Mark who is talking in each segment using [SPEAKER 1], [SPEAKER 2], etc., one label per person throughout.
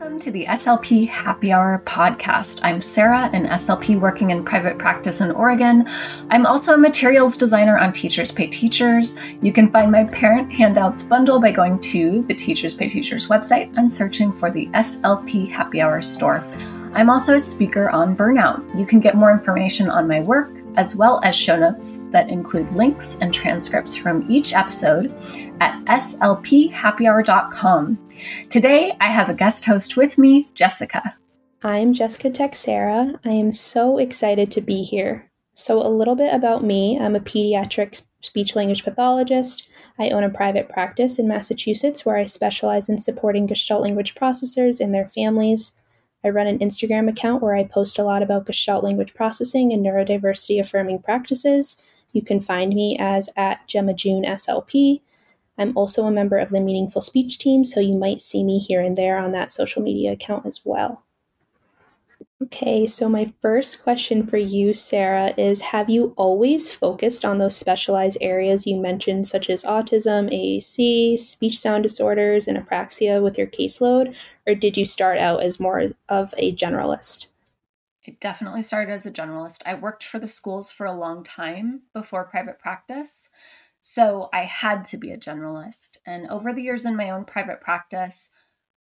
[SPEAKER 1] Welcome to the SLP Happy Hour podcast. I'm Sarah, an SLP working in private practice in Oregon. I'm also a materials designer on Teachers Pay Teachers. You can find my parent handouts bundle by going to the Teachers Pay Teachers website and searching for the SLP Happy Hour store. I'm also a speaker on burnout. You can get more information on my work as well as show notes that include links and transcripts from each episode at slphappyhour.com. Today, I have a guest host with me, Jessica.
[SPEAKER 2] I'm Jessica Teixeira. I am so excited to be here. So, a little bit about me I'm a pediatric speech language pathologist. I own a private practice in Massachusetts where I specialize in supporting Gestalt language processors and their families. I run an Instagram account where I post a lot about Gestalt language processing and neurodiversity affirming practices. You can find me as at Gemma June SLP. I'm also a member of the Meaningful Speech team, so you might see me here and there on that social media account as well. Okay, so my first question for you, Sarah, is Have you always focused on those specialized areas you mentioned, such as autism, AAC, speech sound disorders, and apraxia with your caseload, or did you start out as more of a generalist?
[SPEAKER 1] It definitely started as a generalist. I worked for the schools for a long time before private practice. So I had to be a generalist. And over the years in my own private practice,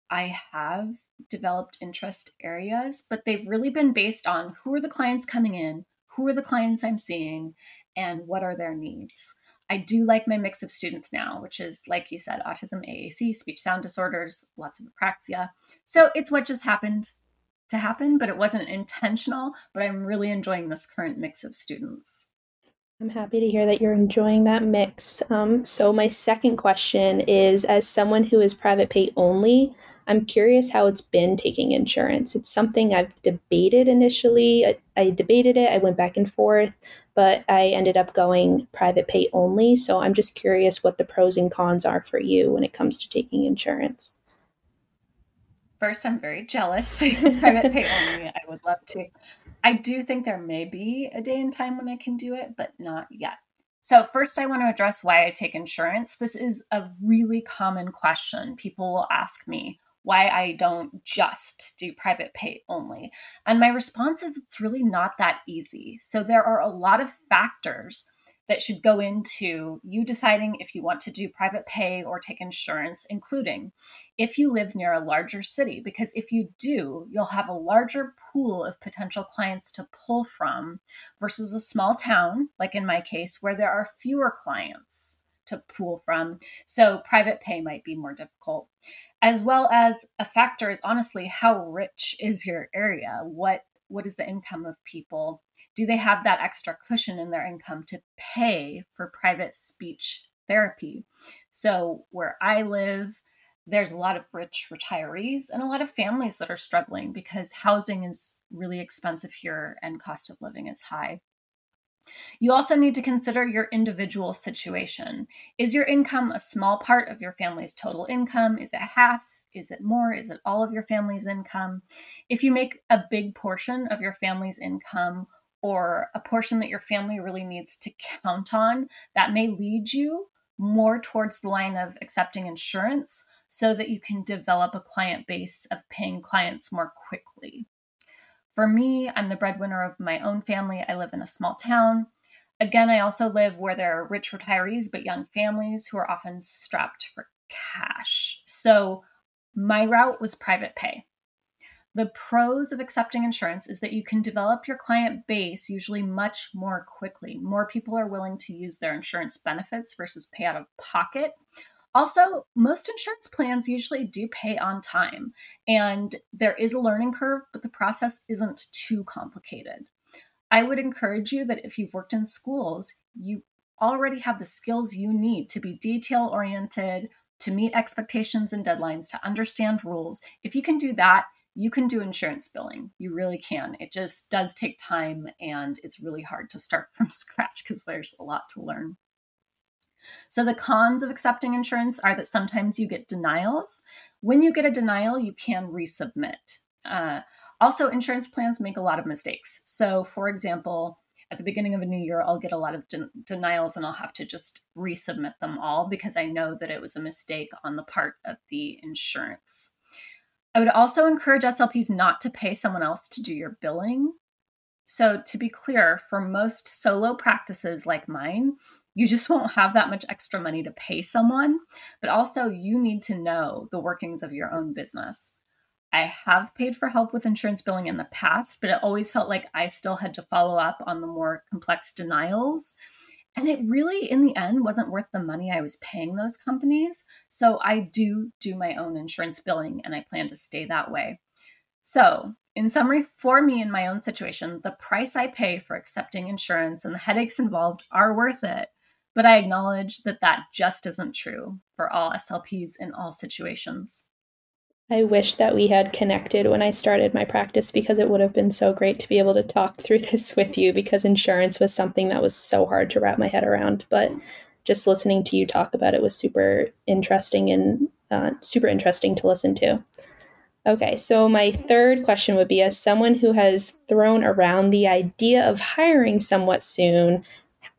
[SPEAKER 1] I have developed interest areas, but they've really been based on who are the clients coming in, who are the clients I'm seeing, and what are their needs. I do like my mix of students now, which is, like you said, autism, AAC, speech sound disorders, lots of apraxia. So it's what just happened to happen, but it wasn't intentional. But I'm really enjoying this current mix of students.
[SPEAKER 2] I'm happy to hear that you're enjoying that mix. Um, so, my second question is As someone who is private pay only, I'm curious how it's been taking insurance. It's something I've debated initially. I, I, debated it, I went back and forth, but I ended up going private pay only. So, I'm just curious what the pros and cons are for you when it comes to taking insurance.
[SPEAKER 1] First, I'm very jealous private pay only. I would love to I do think there may be a day and time when I can do it, but not yet. So, first, I want to address why I take insurance. This is a really common question. People will ask me why I don't just do private pay only. And my response is it's really not that easy. So, there are a lot of factors that should go into you deciding if you want to do private pay or take insurance, including if you live near a larger city, because if you do, you'll have a larger pool of potential clients to pull from versus a small town, like in my case, where there are fewer clients to pull from. So private pay might be more difficult. As well as a factor is honestly how rich is your area? What what is the income of people? Do they have that extra cushion in their income to pay for private speech therapy? So, where I live, there's a lot of rich retirees and a lot of families that are struggling because housing is really expensive here and cost of living is high. You also need to consider your individual situation. Is your income a small part of your family's total income? Is it half? Is it more? Is it all of your family's income? If you make a big portion of your family's income or a portion that your family really needs to count on, that may lead you more towards the line of accepting insurance so that you can develop a client base of paying clients more quickly. For me, I'm the breadwinner of my own family. I live in a small town. Again, I also live where there are rich retirees but young families who are often strapped for cash. So my route was private pay. The pros of accepting insurance is that you can develop your client base usually much more quickly. More people are willing to use their insurance benefits versus pay out of pocket. Also, most insurance plans usually do pay on time, and there is a learning curve, but the process isn't too complicated. I would encourage you that if you've worked in schools, you already have the skills you need to be detail oriented, to meet expectations and deadlines, to understand rules. If you can do that, you can do insurance billing. You really can. It just does take time and it's really hard to start from scratch because there's a lot to learn. So, the cons of accepting insurance are that sometimes you get denials. When you get a denial, you can resubmit. Uh, also, insurance plans make a lot of mistakes. So, for example, at the beginning of a new year, I'll get a lot of de- denials and I'll have to just resubmit them all because I know that it was a mistake on the part of the insurance I would also encourage SLPs not to pay someone else to do your billing. So, to be clear, for most solo practices like mine, you just won't have that much extra money to pay someone. But also, you need to know the workings of your own business. I have paid for help with insurance billing in the past, but it always felt like I still had to follow up on the more complex denials. And it really, in the end, wasn't worth the money I was paying those companies. So I do do my own insurance billing and I plan to stay that way. So, in summary, for me in my own situation, the price I pay for accepting insurance and the headaches involved are worth it. But I acknowledge that that just isn't true for all SLPs in all situations.
[SPEAKER 2] I wish that we had connected when I started my practice because it would have been so great to be able to talk through this with you because insurance was something that was so hard to wrap my head around. But just listening to you talk about it was super interesting and uh, super interesting to listen to. Okay, so my third question would be as someone who has thrown around the idea of hiring somewhat soon,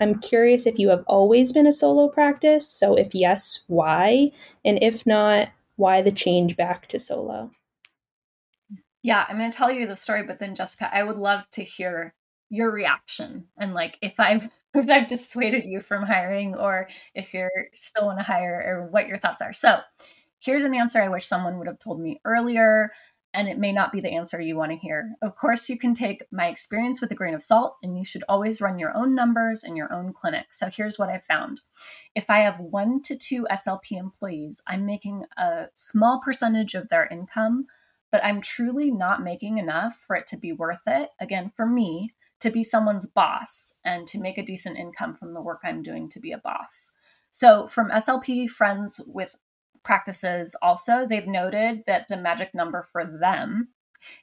[SPEAKER 2] I'm curious if you have always been a solo practice. So, if yes, why? And if not, why the change back to solo?
[SPEAKER 1] Yeah, I'm going to tell you the story, but then Jessica, I would love to hear your reaction and like if I've if I've dissuaded you from hiring or if you're still want to hire or what your thoughts are. So, here's an answer I wish someone would have told me earlier and it may not be the answer you want to hear. Of course, you can take my experience with a grain of salt, and you should always run your own numbers in your own clinic. So here's what I found if I have one to two SLP employees, I'm making a small percentage of their income, but I'm truly not making enough for it to be worth it. Again, for me, to be someone's boss and to make a decent income from the work I'm doing to be a boss. So, from SLP friends with practices also, they've noted that the magic number for them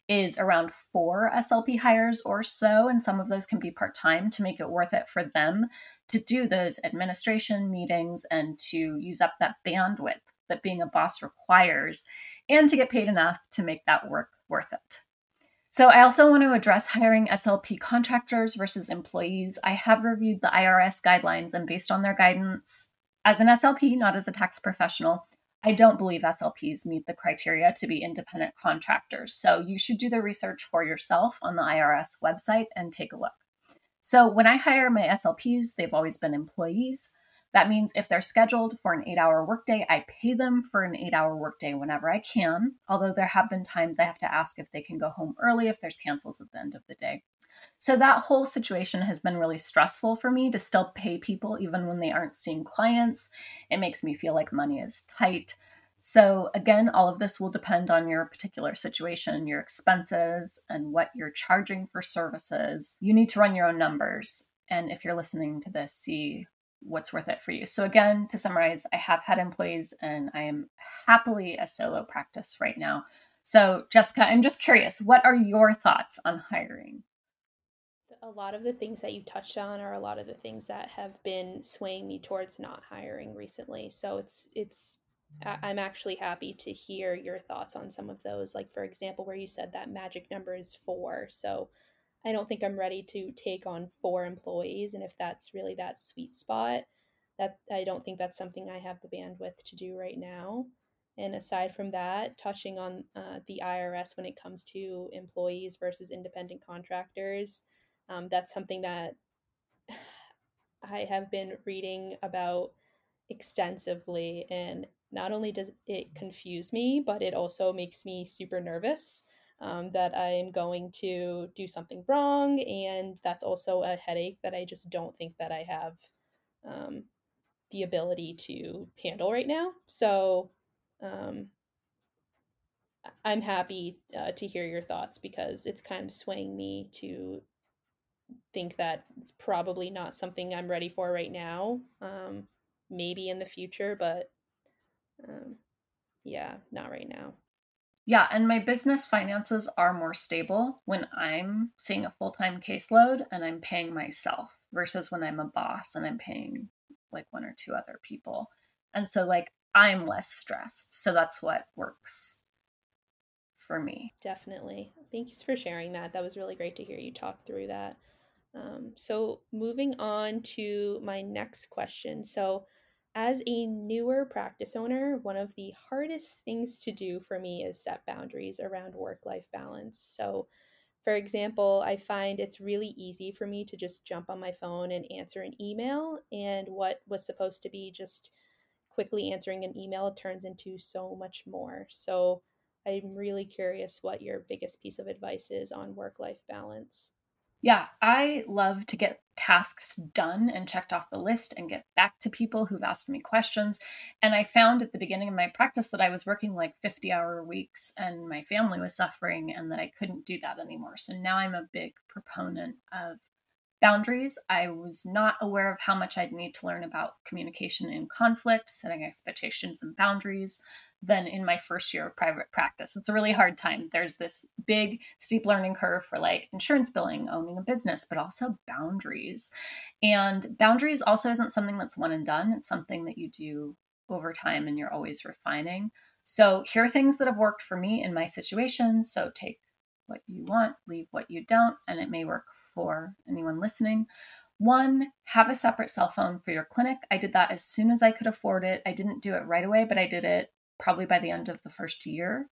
[SPEAKER 1] is around four SLP hires or so, and some of those can be part time to make it worth it for them to do those administration meetings and to use up that bandwidth that being a boss requires and to get paid enough to make that work worth it. So, I also want to address hiring SLP contractors versus employees. I have reviewed the IRS guidelines, and based on their guidance, as an SLP, not as a tax professional, I don't believe SLPs meet the criteria to be independent contractors. So you should do the research for yourself on the IRS website and take a look. So when I hire my SLPs, they've always been employees. That means if they're scheduled for an eight hour workday, I pay them for an eight hour workday whenever I can. Although there have been times I have to ask if they can go home early if there's cancels at the end of the day. So that whole situation has been really stressful for me to still pay people even when they aren't seeing clients. It makes me feel like money is tight. So, again, all of this will depend on your particular situation, your expenses, and what you're charging for services. You need to run your own numbers. And if you're listening to this, see what's worth it for you. So, again, to summarize, I have had employees and I am happily a solo practice right now. So, Jessica, I'm just curious, what are your thoughts on hiring?
[SPEAKER 2] a lot of the things that you touched on are a lot of the things that have been swaying me towards not hiring recently. So it's it's I'm actually happy to hear your thoughts on some of those. Like for example, where you said that magic number is four. So I don't think I'm ready to take on four employees, and if that's really that sweet spot, that I don't think that's something I have the bandwidth to do right now. And aside from that, touching on uh, the IRS when it comes to employees versus independent contractors, um, that's something that I have been reading about extensively. And not only does it confuse me, but it also makes me super nervous um, that I'm going to do something wrong. And that's also a headache that I just don't think that I have um, the ability to handle right now. So, um, I'm happy uh, to hear your thoughts because it's kind of swaying me to think that it's probably not something I'm ready for right now. Um, maybe in the future, but um, yeah, not right now.
[SPEAKER 1] Yeah, and my business finances are more stable when I'm seeing a full time caseload and I'm paying myself versus when I'm a boss and I'm paying like one or two other people. And so, like, I'm less stressed. So that's what works for me.
[SPEAKER 2] Definitely. Thanks for sharing that. That was really great to hear you talk through that. Um, so, moving on to my next question. So, As a newer practice owner, one of the hardest things to do for me is set boundaries around work life balance. So, for example, I find it's really easy for me to just jump on my phone and answer an email, and what was supposed to be just quickly answering an email turns into so much more. So, I'm really curious what your biggest piece of advice is on work life balance.
[SPEAKER 1] Yeah, I love to get tasks done and checked off the list and get back to people who've asked me questions. And I found at the beginning of my practice that I was working like 50 hour weeks and my family was suffering and that I couldn't do that anymore. So now I'm a big proponent of boundaries. I was not aware of how much I'd need to learn about communication in conflict, setting expectations and boundaries than in my first year of private practice. It's a really hard time. There's this big, steep learning curve for like insurance billing, owning a business, but also boundaries. And boundaries also isn't something that's one and done, it's something that you do over time and you're always refining. So here are things that have worked for me in my situation. So take what you want, leave what you don't, and it may work for anyone listening. One, have a separate cell phone for your clinic. I did that as soon as I could afford it. I didn't do it right away, but I did it probably by the end of the first year.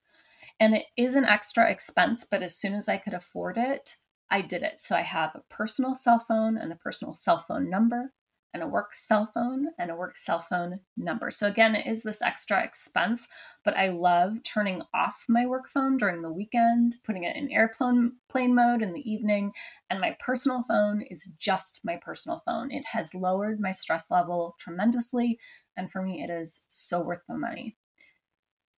[SPEAKER 1] And it is an extra expense, but as soon as I could afford it, I did it. So I have a personal cell phone and a personal cell phone number and a work cell phone and a work cell phone number. So again, it is this extra expense, but I love turning off my work phone during the weekend, putting it in airplane plane mode in the evening, and my personal phone is just my personal phone. It has lowered my stress level tremendously, and for me it is so worth the money.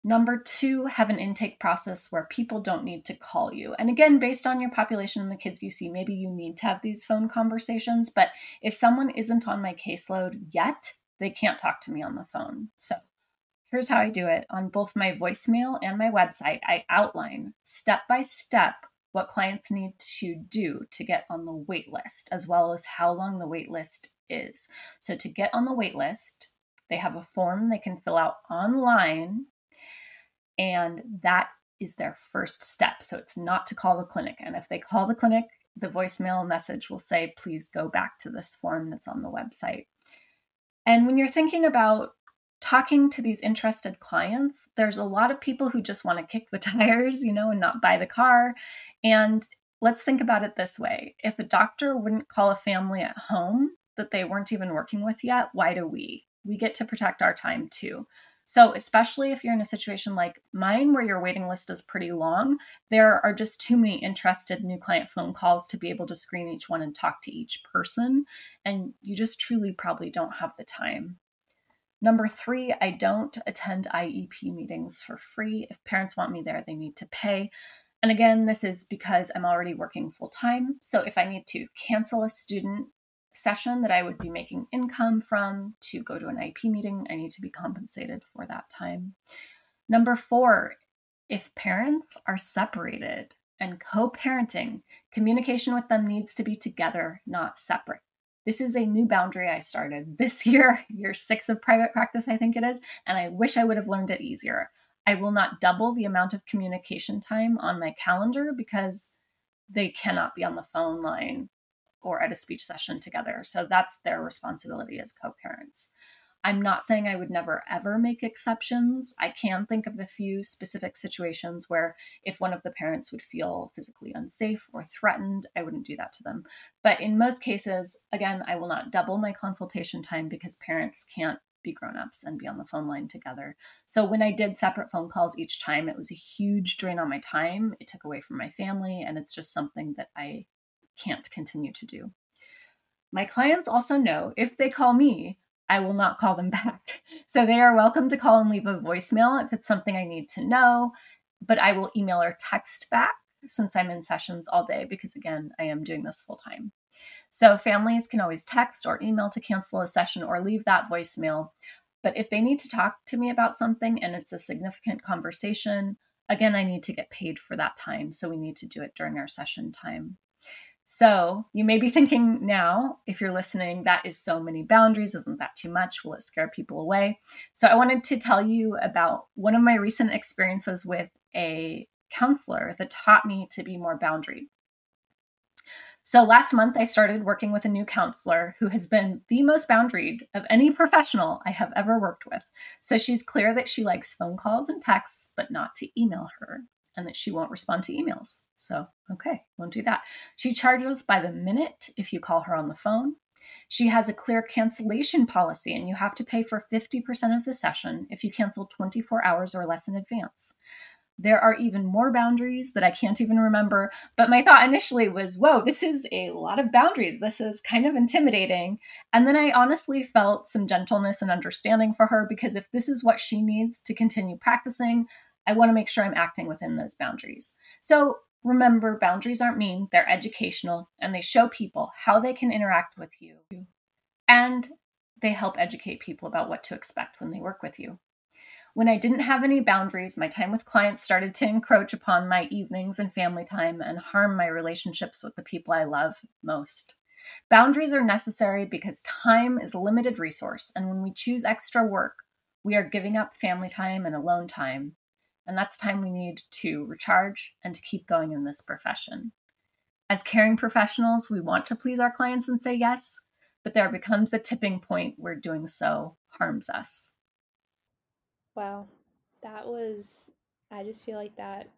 [SPEAKER 1] Number two, have an intake process where people don't need to call you. And again, based on your population and the kids you see, maybe you need to have these phone conversations. But if someone isn't on my caseload yet, they can't talk to me on the phone. So here's how I do it on both my voicemail and my website. I outline step by step what clients need to do to get on the wait list, as well as how long the wait list is. So to get on the wait list, they have a form they can fill out online and that is their first step. So it's not to call the clinic. And if they call the clinic, the voicemail message will say, please go back to this form that's on the website. And when you're thinking about talking to these interested clients, there's a lot of people who just want to kick the tires, you know, and not buy the car. And let's think about it this way if a doctor wouldn't call a family at home that they weren't even working with yet, why do we? We get to protect our time too. So, especially if you're in a situation like mine where your waiting list is pretty long, there are just too many interested new client phone calls to be able to screen each one and talk to each person. And you just truly probably don't have the time. Number three, I don't attend IEP meetings for free. If parents want me there, they need to pay. And again, this is because I'm already working full time. So if I need to cancel a student session that I would be making income from to go to an IEP meeting, I need to be compensated for that time. Number four, if parents are separated and co parenting, communication with them needs to be together, not separate. This is a new boundary I started this year, year six of private practice, I think it is, and I wish I would have learned it easier. I will not double the amount of communication time on my calendar because they cannot be on the phone line or at a speech session together. So that's their responsibility as co parents. I'm not saying I would never ever make exceptions. I can think of a few specific situations where if one of the parents would feel physically unsafe or threatened, I wouldn't do that to them. But in most cases, again, I will not double my consultation time because parents can't be grown-ups and be on the phone line together. So when I did separate phone calls each time, it was a huge drain on my time. It took away from my family and it's just something that I can't continue to do. My clients also know if they call me, I will not call them back. So they are welcome to call and leave a voicemail if it's something I need to know, but I will email or text back since I'm in sessions all day because, again, I am doing this full time. So families can always text or email to cancel a session or leave that voicemail. But if they need to talk to me about something and it's a significant conversation, again, I need to get paid for that time. So we need to do it during our session time. So you may be thinking now, if you're listening, that is so many boundaries. Isn't that too much? Will it scare people away? So I wanted to tell you about one of my recent experiences with a counselor that taught me to be more boundary. So last month, I started working with a new counselor who has been the most boundaried of any professional I have ever worked with. So she's clear that she likes phone calls and texts, but not to email her, and that she won't respond to emails. So, okay, won't do that. She charges by the minute if you call her on the phone. She has a clear cancellation policy, and you have to pay for 50% of the session if you cancel 24 hours or less in advance. There are even more boundaries that I can't even remember. But my thought initially was, whoa, this is a lot of boundaries. This is kind of intimidating. And then I honestly felt some gentleness and understanding for her because if this is what she needs to continue practicing, I want to make sure I'm acting within those boundaries. So remember, boundaries aren't mean, they're educational and they show people how they can interact with you. And they help educate people about what to expect when they work with you. When I didn't have any boundaries, my time with clients started to encroach upon my evenings and family time and harm my relationships with the people I love most. Boundaries are necessary because time is a limited resource, and when we choose extra work, we are giving up family time and alone time. And that's time we need to recharge and to keep going in this profession. As caring professionals, we want to please our clients and say yes, but there becomes a tipping point where doing so harms us.
[SPEAKER 2] Wow. That was, I just feel like that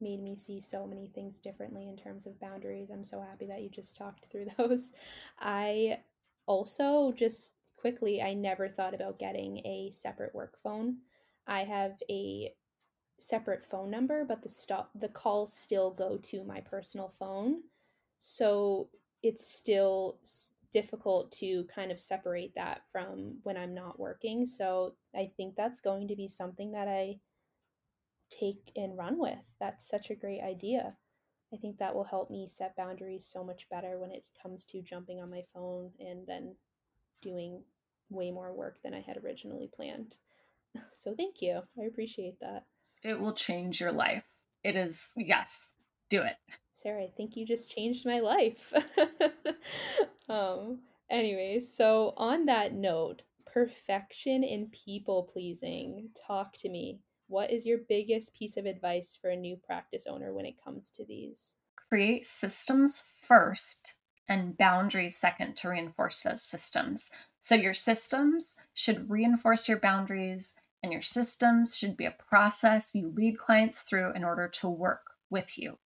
[SPEAKER 2] made me see so many things differently in terms of boundaries. I'm so happy that you just talked through those. I also just quickly, I never thought about getting a separate work phone. I have a separate phone number, but the stop the calls still go to my personal phone. So it's still difficult to kind of separate that from when I'm not working. So I think that's going to be something that I take and run with. That's such a great idea. I think that will help me set boundaries so much better when it comes to jumping on my phone and then doing way more work than I had originally planned. So thank you. I appreciate that.
[SPEAKER 1] It will change your life. It is, yes, do it.
[SPEAKER 2] Sarah, I think you just changed my life. um, anyway, so on that note, perfection in people pleasing. Talk to me. What is your biggest piece of advice for a new practice owner when it comes to these?
[SPEAKER 1] Create systems first and boundaries second to reinforce those systems. So your systems should reinforce your boundaries, and your systems should be a process you lead clients through in order to work with you.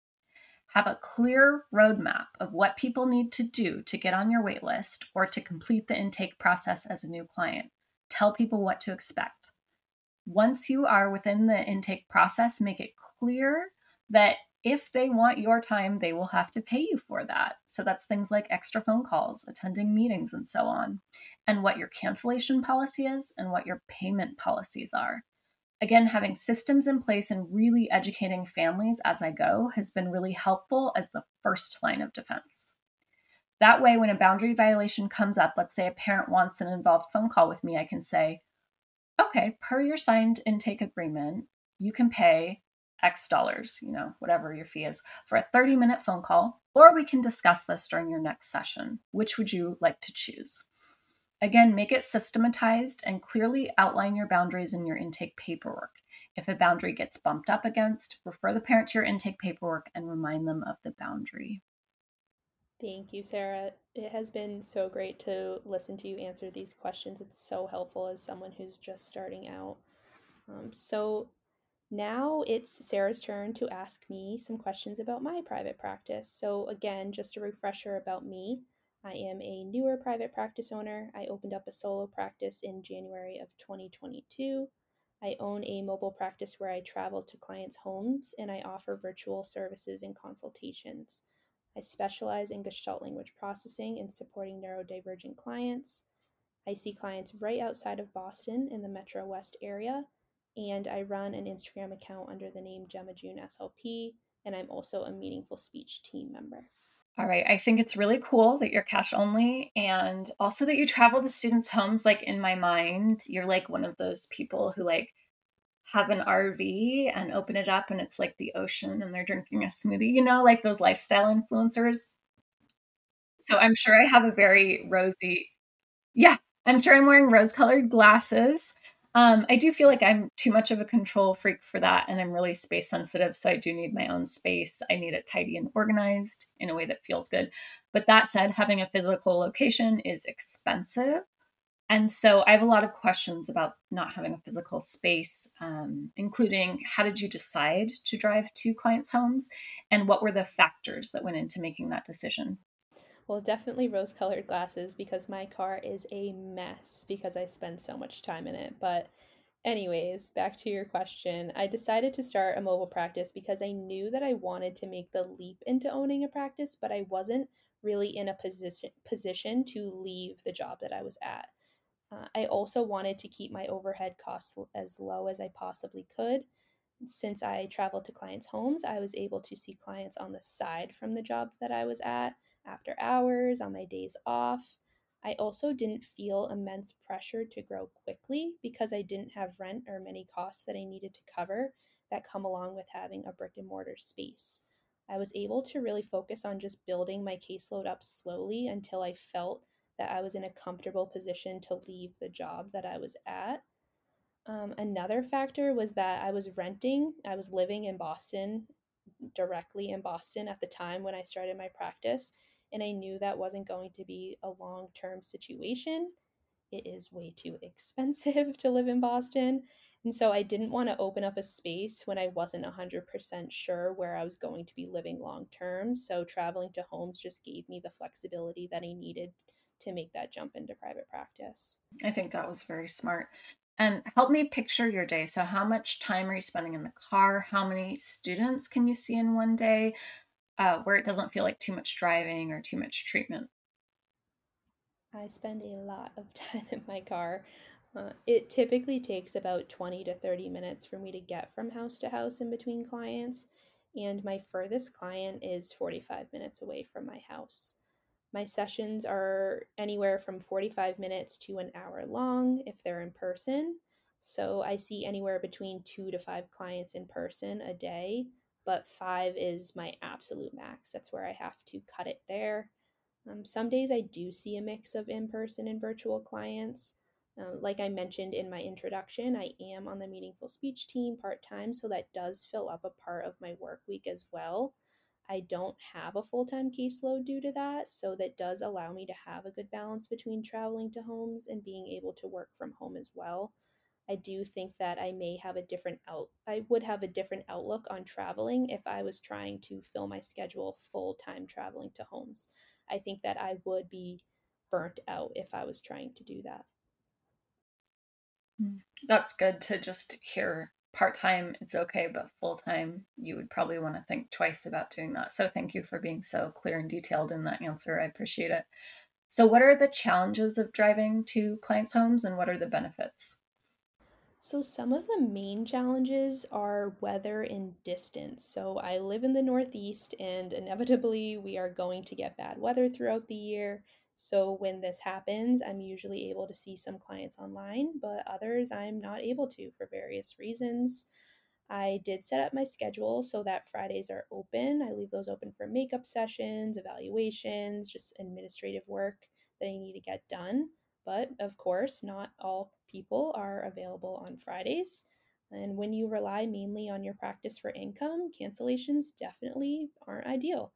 [SPEAKER 1] Have a clear roadmap of what people need to do to get on your waitlist or to complete the intake process as a new client. Tell people what to expect. Once you are within the intake process, make it clear that if they want your time, they will have to pay you for that. So that's things like extra phone calls, attending meetings, and so on, and what your cancellation policy is and what your payment policies are again, having systems in place and really educating families as I go has been really helpful as the first line of defense. That way, when a boundary violation comes up, let's say a parent wants an involved phone call with me, I can say, okay, per your signed intake agreement, you can pay X dollars, you know, whatever your fee is, for a 30 minute phone call, or we can discuss this during your next session. Which would you like to choose? Again, make it systematized and clearly outline your boundaries in your intake paperwork. If a boundary gets bumped up against, refer the parent to your intake paperwork and remind them of the boundary.
[SPEAKER 2] Thank you, Sarah. It has been so great to listen to you answer these questions. It's so helpful as someone who's just starting out. Um, so now it's Sarah's turn to ask me some questions about my private practice. So, again, just a refresher about me. I am a newer private practice owner. I opened up a solo practice in January of 2022. I own a mobile practice where I travel to clients' homes and I offer virtual services and consultations. I specialize in Gestalt language processing and supporting neurodivergent clients. I see clients right outside of Boston in the Metro West area, and I run an Instagram account under the name Gemma June SLP, and I'm also a meaningful speech team member.
[SPEAKER 1] All right. I think it's really cool that you're cash only and also that you travel to students' homes. Like in my mind, you're like one of those people who like have an RV and open it up and it's like the ocean and they're drinking a smoothie, you know, like those lifestyle influencers. So I'm sure I have a very rosy, yeah, I'm sure I'm wearing rose colored glasses. Um, I do feel like I'm too much of a control freak for that, and I'm really space sensitive. So I do need my own space. I need it tidy and organized in a way that feels good. But that said, having a physical location is expensive. And so I have a lot of questions about not having a physical space, um, including how did you decide to drive to clients' homes and what were the factors that went into making that decision?
[SPEAKER 2] Well, definitely rose colored glasses because my car is a mess because I spend so much time in it. But, anyways, back to your question. I decided to start a mobile practice because I knew that I wanted to make the leap into owning a practice, but I wasn't really in a position position to leave the job that I was at. Uh, I also wanted to keep my overhead costs as low as I possibly could. Since I traveled to clients' homes, I was able to see clients on the side from the job that I was at after hours, on my days off. I also didn't feel immense pressure to grow quickly because I didn't have rent or many costs that I needed to cover that come along with having a brick and mortar space. I was able to really focus on just building my caseload up slowly until I felt that I was in a comfortable position to leave the job that I was at. Um, another factor was that I was renting, I was living in Boston, directly in Boston at the time when I started my practice, and I knew that wasn't going to be a long term situation. It is way too expensive to live in Boston. And so I didn't want to open up a space when I wasn't 100% sure where I was going to be living long term. So traveling to homes just gave me the flexibility that I needed to make that jump into private practice.
[SPEAKER 1] I think that was very smart. And help me picture your day. So, how much time are you spending in the car? How many students can you see in one day uh, where it doesn't feel like too much driving or too much treatment?
[SPEAKER 2] I spend a lot of time in my car. Uh, it typically takes about 20 to 30 minutes for me to get from house to house in between clients, and my furthest client is 45 minutes away from my house. My sessions are anywhere from 45 minutes to an hour long if they're in person. So I see anywhere between two to five clients in person a day, but five is my absolute max. That's where I have to cut it there. Um, some days I do see a mix of in person and virtual clients. Uh, like I mentioned in my introduction, I am on the Meaningful Speech team part time, so that does fill up a part of my work week as well. I don't have a full time caseload due to that, so that does allow me to have a good balance between traveling to homes and being able to work from home as well. I do think that I may have a different out I would have a different outlook on traveling if I was trying to fill my schedule full time traveling to homes. I think that I would be burnt out if I was trying to do that.
[SPEAKER 1] Hmm. That's good to just hear part time, it's okay, but full time, you would probably want to think twice about doing that. So, thank you for being so clear and detailed in that answer. I appreciate it. So, what are the challenges of driving to clients' homes and what are the benefits?
[SPEAKER 2] So, some of the main challenges are weather and distance. So, I live in the Northeast, and inevitably, we are going to get bad weather throughout the year. So, when this happens, I'm usually able to see some clients online, but others I'm not able to for various reasons. I did set up my schedule so that Fridays are open. I leave those open for makeup sessions, evaluations, just administrative work that I need to get done. But of course, not all people are available on Fridays. And when you rely mainly on your practice for income, cancellations definitely aren't ideal.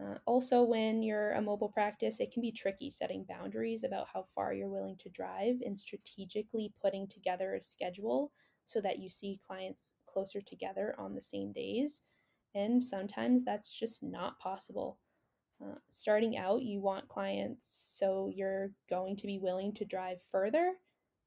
[SPEAKER 2] Uh, also, when you're a mobile practice, it can be tricky setting boundaries about how far you're willing to drive and strategically putting together a schedule so that you see clients closer together on the same days. And sometimes that's just not possible. Uh, starting out, you want clients so you're going to be willing to drive further.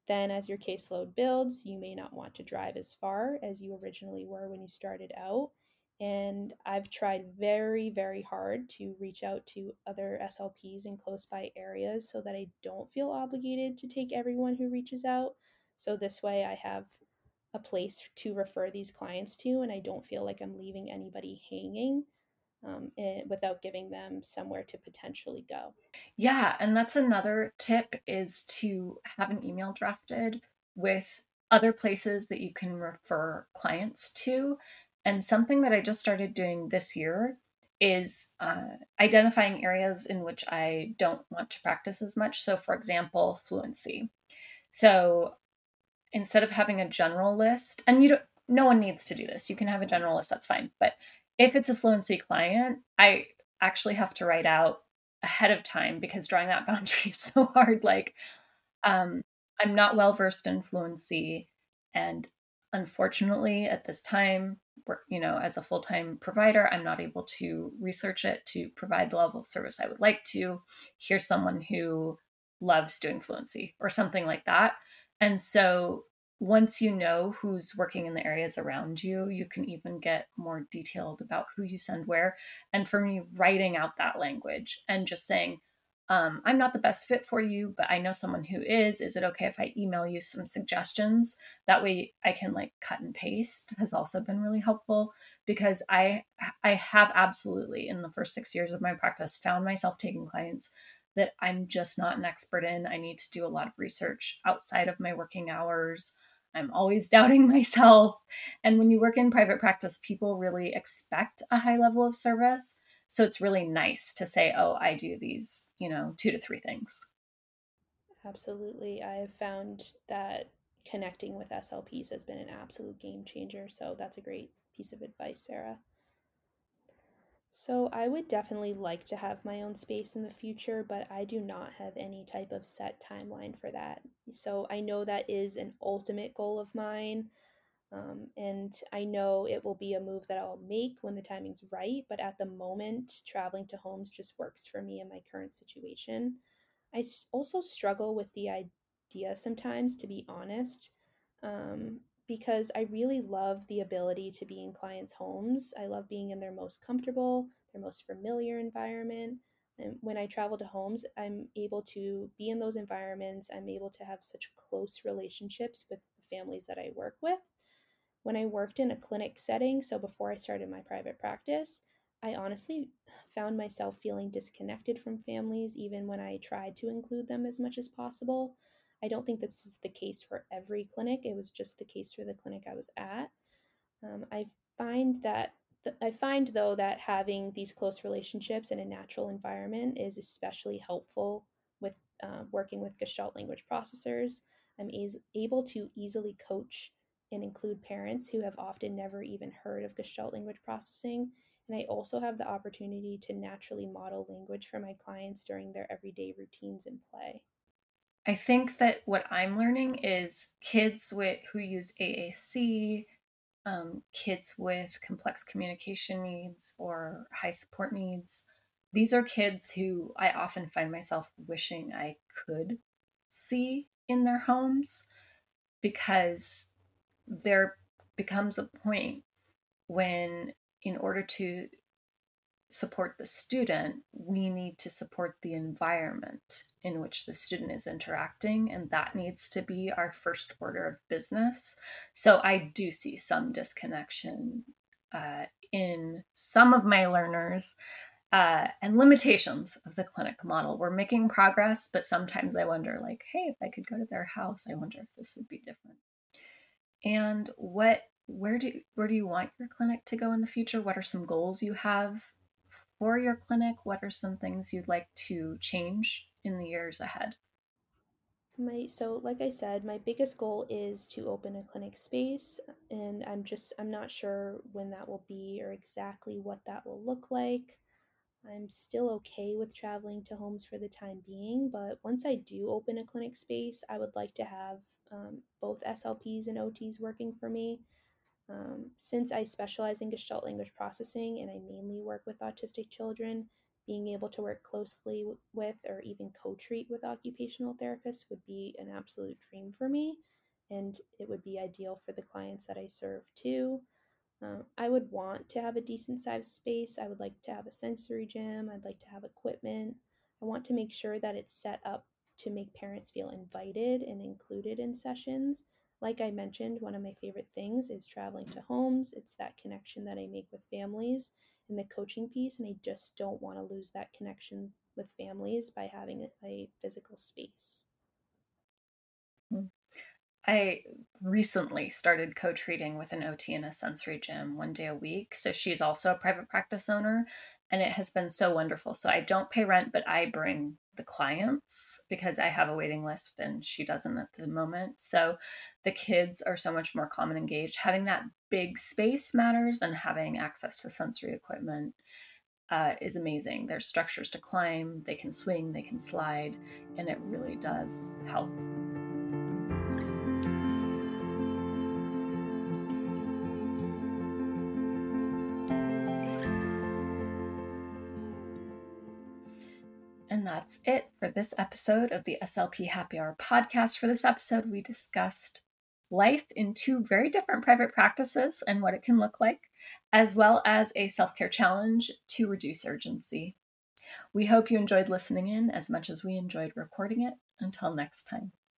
[SPEAKER 2] Then, as your caseload builds, you may not want to drive as far as you originally were when you started out. And I've tried very, very hard to reach out to other SLPs in close by areas so that I don't feel obligated to take everyone who reaches out. So this way I have a place to refer these clients to and I don't feel like I'm leaving anybody hanging. Um, eh, without giving them somewhere to potentially go.
[SPEAKER 1] Yeah, and that's another tip is to have an email drafted with other places that you can refer clients to and something that I just started doing this year is uh, identifying areas in which I don't want to practice as much. So, for example, fluency. So, instead of having a general list, and you don't, no one needs to do this. You can have a general list, that's fine. But if it's a fluency client, I actually have to write out ahead of time because drawing that boundary is so hard. Like, um, I'm not well versed in fluency, and unfortunately, at this time, you know, as a full time provider, I'm not able to research it to provide the level of service I would like to. Here's someone who loves doing fluency or something like that. And so once you know who's working in the areas around you, you can even get more detailed about who you send where. And for me, writing out that language and just saying, um, I'm not the best fit for you, but I know someone who is. Is it okay if I email you some suggestions? That way I can like cut and paste has also been really helpful because I I have absolutely in the first six years of my practice found myself taking clients that I'm just not an expert in. I need to do a lot of research outside of my working hours. I'm always doubting myself. And when you work in private practice, people really expect a high level of service. So it's really nice to say, oh, I do these, you know, two to three things.
[SPEAKER 2] Absolutely. I have found that connecting with SLPs has been an absolute game changer. So that's a great piece of advice, Sarah. So, I would definitely like to have my own space in the future, but I do not have any type of set timeline for that. So, I know that is an ultimate goal of mine. Um, and I know it will be a move that I'll make when the timing's right. But at the moment, traveling to homes just works for me in my current situation. I also struggle with the idea sometimes, to be honest. Um, because I really love the ability to be in clients' homes. I love being in their most comfortable, their most familiar environment. And when I travel to homes, I'm able to be in those environments. I'm able to have such close relationships with the families that I work with. When I worked in a clinic setting, so before I started my private practice, I honestly found myself feeling disconnected from families even when I tried to include them as much as possible. I don't think this is the case for every clinic. It was just the case for the clinic I was at. Um, I find that th- I find though that having these close relationships in a natural environment is especially helpful with uh, working with Gestalt language processors. I'm is- able to easily coach and include parents who have often never even heard of Gestalt language processing. And I also have the opportunity to naturally model language for my clients during their everyday routines and play.
[SPEAKER 1] I think that what I'm learning is kids with who use AAC, um, kids with complex communication needs or high support needs. These are kids who I often find myself wishing I could see in their homes because there becomes a point when, in order to support the student, we need to support the environment in which the student is interacting, and that needs to be our first order of business. So I do see some disconnection uh, in some of my learners. Uh, and limitations of the clinic model. We're making progress, but sometimes I wonder, like, hey, if I could go to their house, I wonder if this would be different. And what where do where do you want your clinic to go in the future? What are some goals you have for your clinic? What are some things you'd like to change in the years ahead?
[SPEAKER 2] My so like I said, my biggest goal is to open a clinic space and I'm just I'm not sure when that will be or exactly what that will look like. I'm still okay with traveling to homes for the time being, but once I do open a clinic space, I would like to have um, both SLPs and OTs working for me um, since I specialize in Gestalt language processing and I mainly work with autistic children, being able to work closely with or even co treat with occupational therapists would be an absolute dream for me. And it would be ideal for the clients that I serve too. Um, I would want to have a decent sized space. I would like to have a sensory gym. I'd like to have equipment. I want to make sure that it's set up to make parents feel invited and included in sessions like I mentioned, one of my favorite things is traveling to homes. It's that connection that I make with families and the coaching piece, and I just don't want to lose that connection with families by having a physical space.
[SPEAKER 1] Hmm. I recently started co treating with an OT in a sensory gym one day a week. So she's also a private practice owner. and it has been so wonderful. So I don't pay rent, but I bring the clients because I have a waiting list and she doesn't at the moment. So the kids are so much more calm and engaged. Having that big space matters and having access to sensory equipment uh, is amazing. There's structures to climb, they can swing, they can slide, and it really does help. That's it for this episode of the SLP Happy Hour podcast. For this episode, we discussed life in two very different private practices and what it can look like, as well as a self care challenge to reduce urgency. We hope you enjoyed listening in as much as we enjoyed recording it. Until next time.